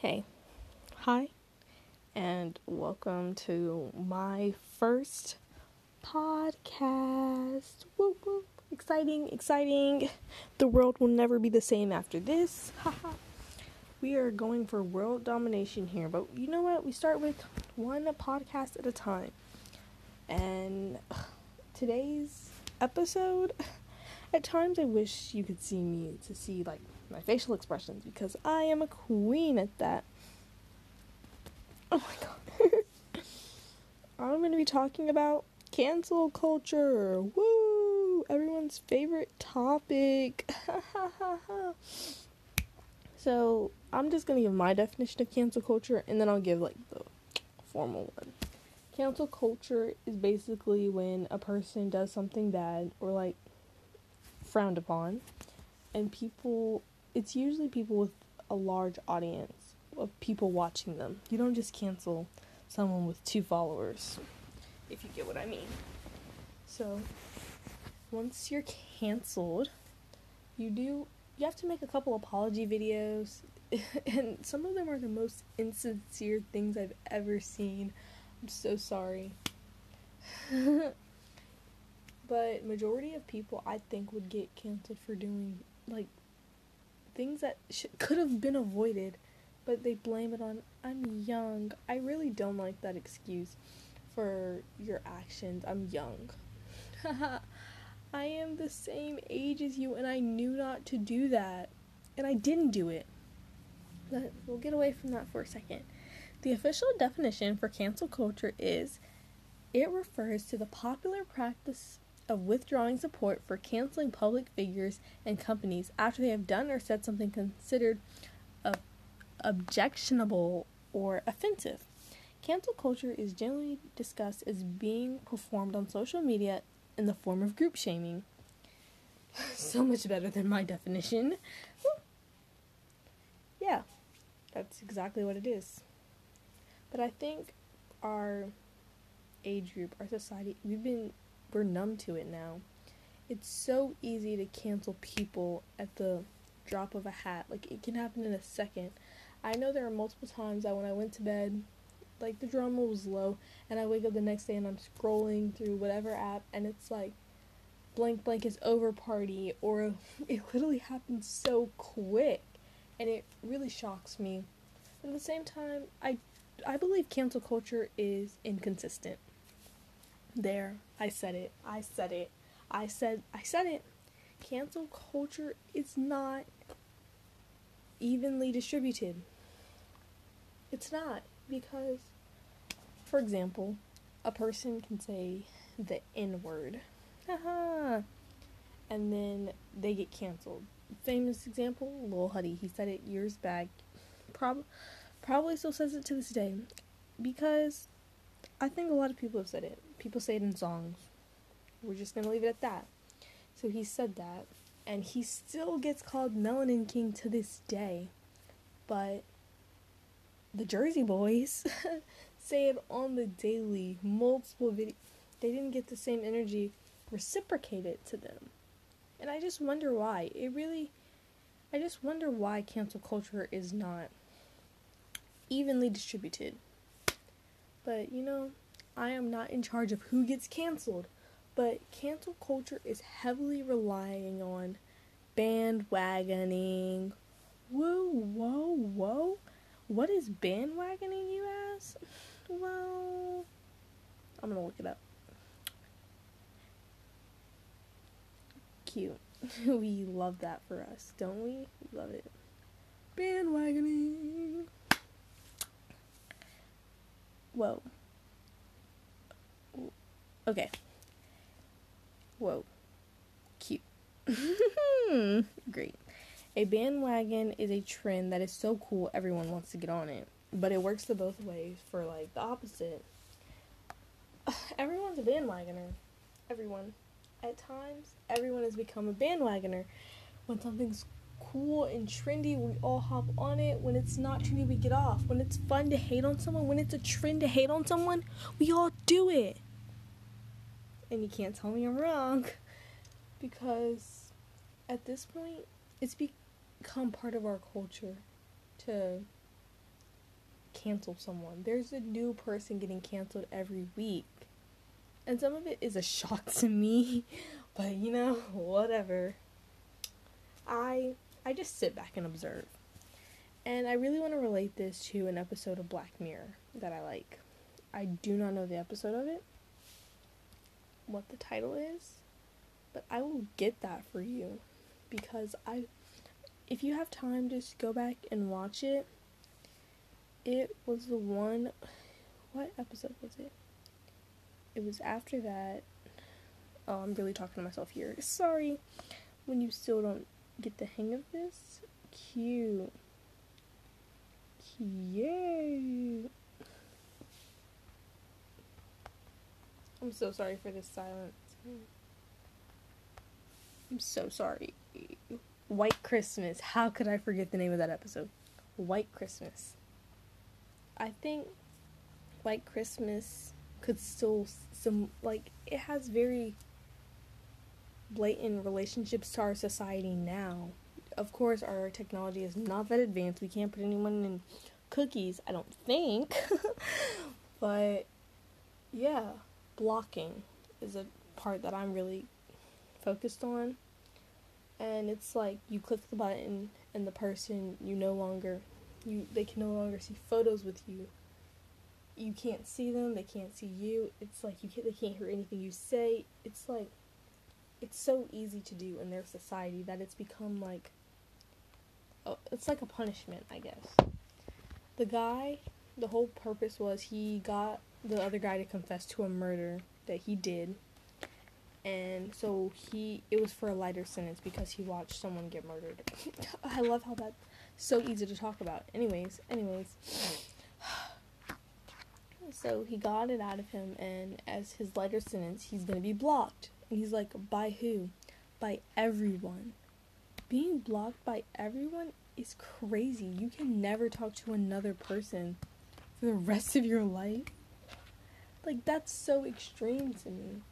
Hey, hi, and welcome to my first podcast. Whoop, whoop. Exciting, exciting. The world will never be the same after this. Haha. we are going for world domination here, but you know what? We start with one podcast at a time. And today's episode, at times I wish you could see me to see like my facial expressions because I am a queen at that. Oh my god. I'm going to be talking about cancel culture. Woo! Everyone's favorite topic. so, I'm just going to give my definition of cancel culture and then I'll give like the formal one. Cancel culture is basically when a person does something bad or like frowned upon and people it's usually people with a large audience of people watching them. You don't just cancel someone with two followers, if you get what I mean. So, once you're canceled, you do you have to make a couple apology videos and some of them are the most insincere things I've ever seen. I'm so sorry. but majority of people I think would get canceled for doing like things that sh- could have been avoided, but they blame it on I'm young. I really don't like that excuse for your actions. I'm young. I am the same age as you, and I knew not to do that, and I didn't do it. But we'll get away from that for a second. The official definition for cancel culture is it refers to the popular practice of withdrawing support for canceling public figures and companies after they have done or said something considered objectionable or offensive. Cancel culture is generally discussed as being performed on social media in the form of group shaming. so much better than my definition. yeah, that's exactly what it is. But I think our age group, our society, we've been we're numb to it now. It's so easy to cancel people at the drop of a hat. Like it can happen in a second. I know there are multiple times that when I went to bed, like the drama was low, and I wake up the next day and I'm scrolling through whatever app, and it's like blank blank is over party, or it literally happens so quick, and it really shocks me. But at the same time, I I believe cancel culture is inconsistent. There, I said it. I said it. I said I said it. Cancel culture is not evenly distributed. It's not because for example, a person can say the N word. Haha. and then they get canceled. Famous example, Lil Huddy. He said it years back. Prob- probably still says it to this day. Because I think a lot of people have said it. People say it in songs. We're just gonna leave it at that. So he said that, and he still gets called Melanin King to this day. But the Jersey Boys say it on the daily, multiple videos. They didn't get the same energy reciprocated to them. And I just wonder why. It really, I just wonder why cancel culture is not evenly distributed. But you know, I am not in charge of who gets canceled. But cancel culture is heavily relying on bandwagoning. Whoa, whoa, whoa. What is bandwagoning, you ask? Well, I'm gonna look it up. Cute. we love that for us, don't we? We love it. Bandwagoning. Whoa. Okay. Whoa. Cute. Great. A bandwagon is a trend that is so cool everyone wants to get on it. But it works the both ways for like the opposite. Everyone's a bandwagoner. Everyone. At times, everyone has become a bandwagoner. When something's cool and trendy, we all hop on it. When it's not trendy, we get off. When it's fun to hate on someone, when it's a trend to hate on someone, we all do it. And you can't tell me I'm wrong. Because at this point, it's become part of our culture to cancel someone. There's a new person getting canceled every week. And some of it is a shock to me, but you know, whatever. I I just sit back and observe. And I really want to relate this to an episode of Black Mirror that I like. I do not know the episode of it, what the title is, but I will get that for you because I if you have time just go back and watch it. It was the one what episode was it? It was after that. Oh, I'm really talking to myself here. Sorry when you still don't get the hang of this. Cute. Cute. I'm so sorry for this silence. I'm so sorry. White Christmas. How could I forget the name of that episode? White Christmas. I think White Christmas could still some like it has very blatant relationships to our society now. Of course, our technology is not that advanced. We can't put anyone in cookies, I don't think. but yeah, blocking is a part that I'm really focused on. And it's like you click the button and the person you no longer you they can no longer see photos with you. You can't see them, they can't see you. It's like you can't, they can't hear anything you say. It's like it's so easy to do in their society that it's become like oh, it's like a punishment, I guess. The guy, the whole purpose was he got the other guy to confess to a murder that he did. And so he it was for a lighter sentence because he watched someone get murdered. I love how that's so easy to talk about. Anyways, anyways. So he got it out of him and as his lighter sentence, he's going to be blocked and he's like, by who? By everyone. Being blocked by everyone is crazy. You can never talk to another person for the rest of your life. Like, that's so extreme to me.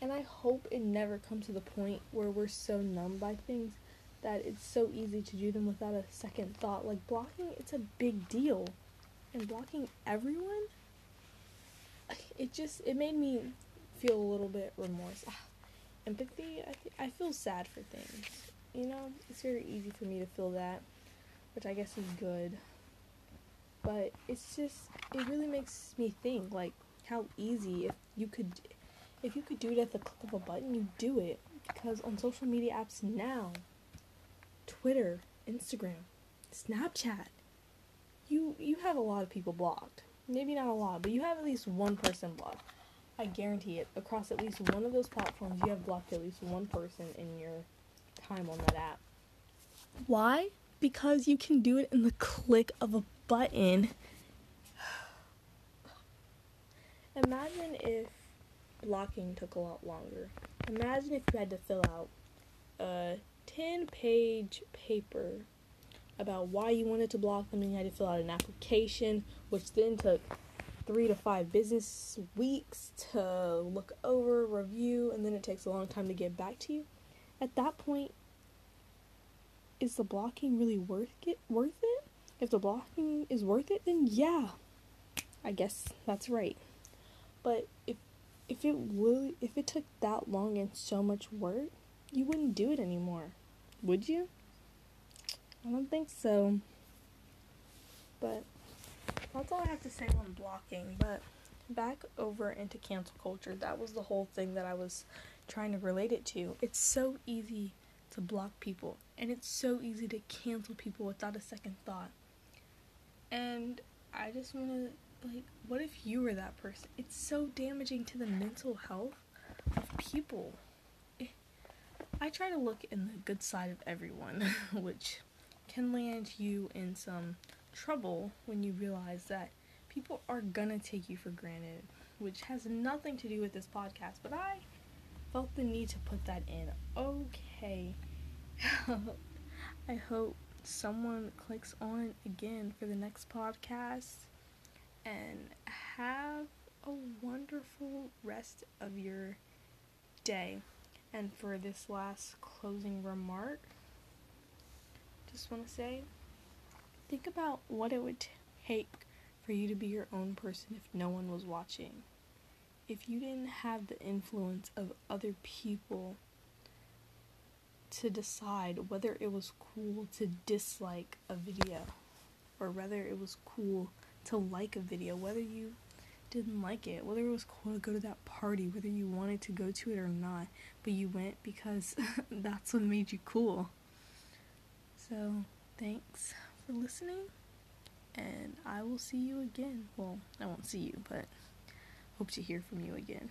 And I hope it never comes to the point where we're so numb by things that it's so easy to do them without a second thought. Like, blocking, it's a big deal. And blocking everyone, it just, it made me feel a little bit remorse. Ah, Empathy, I, th- I feel sad for things. You know, it's very easy for me to feel that, which I guess is good. But it's just, it really makes me think, like, how easy if you could, if you could do it at the click of a button, you do it. Because on social media apps now, Twitter, Instagram, Snapchat, you you have a lot of people blocked. Maybe not a lot, but you have at least one person blocked. I guarantee it. Across at least one of those platforms, you have blocked at least one person in your time on that app. Why? Because you can do it in the click of a button. Imagine if blocking took a lot longer. Imagine if you had to fill out a 10 page paper about why you wanted to block them and you had to fill out an application, which then took three to five business weeks to look over, review, and then it takes a long time to get back to you. At that point, is the blocking really worth it? Worth it? If the blocking is worth it, then yeah, I guess that's right. But if if it really if it took that long and so much work, you wouldn't do it anymore, would you? I don't think so. But that's all I have to say on blocking. But back over into cancel culture, that was the whole thing that I was trying to relate it to. It's so easy to block people, and it's so easy to cancel people without a second thought. And I just want to, like, what if you were that person? It's so damaging to the mental health of people. Eh, I try to look in the good side of everyone, which can land you in some trouble when you realize that people are gonna take you for granted, which has nothing to do with this podcast, but I felt the need to put that in. Okay. I hope someone clicks on again for the next podcast and have a wonderful rest of your day. And for this last closing remark, just want to say think about what it would take for you to be your own person if no one was watching. If you didn't have the influence of other people to decide whether it was cool to dislike a video or whether it was cool to like a video, whether you didn't like it, whether it was cool to go to that party, whether you wanted to go to it or not, but you went because that's what made you cool. So, thanks for listening, and I will see you again. Well, I won't see you, but hope to hear from you again.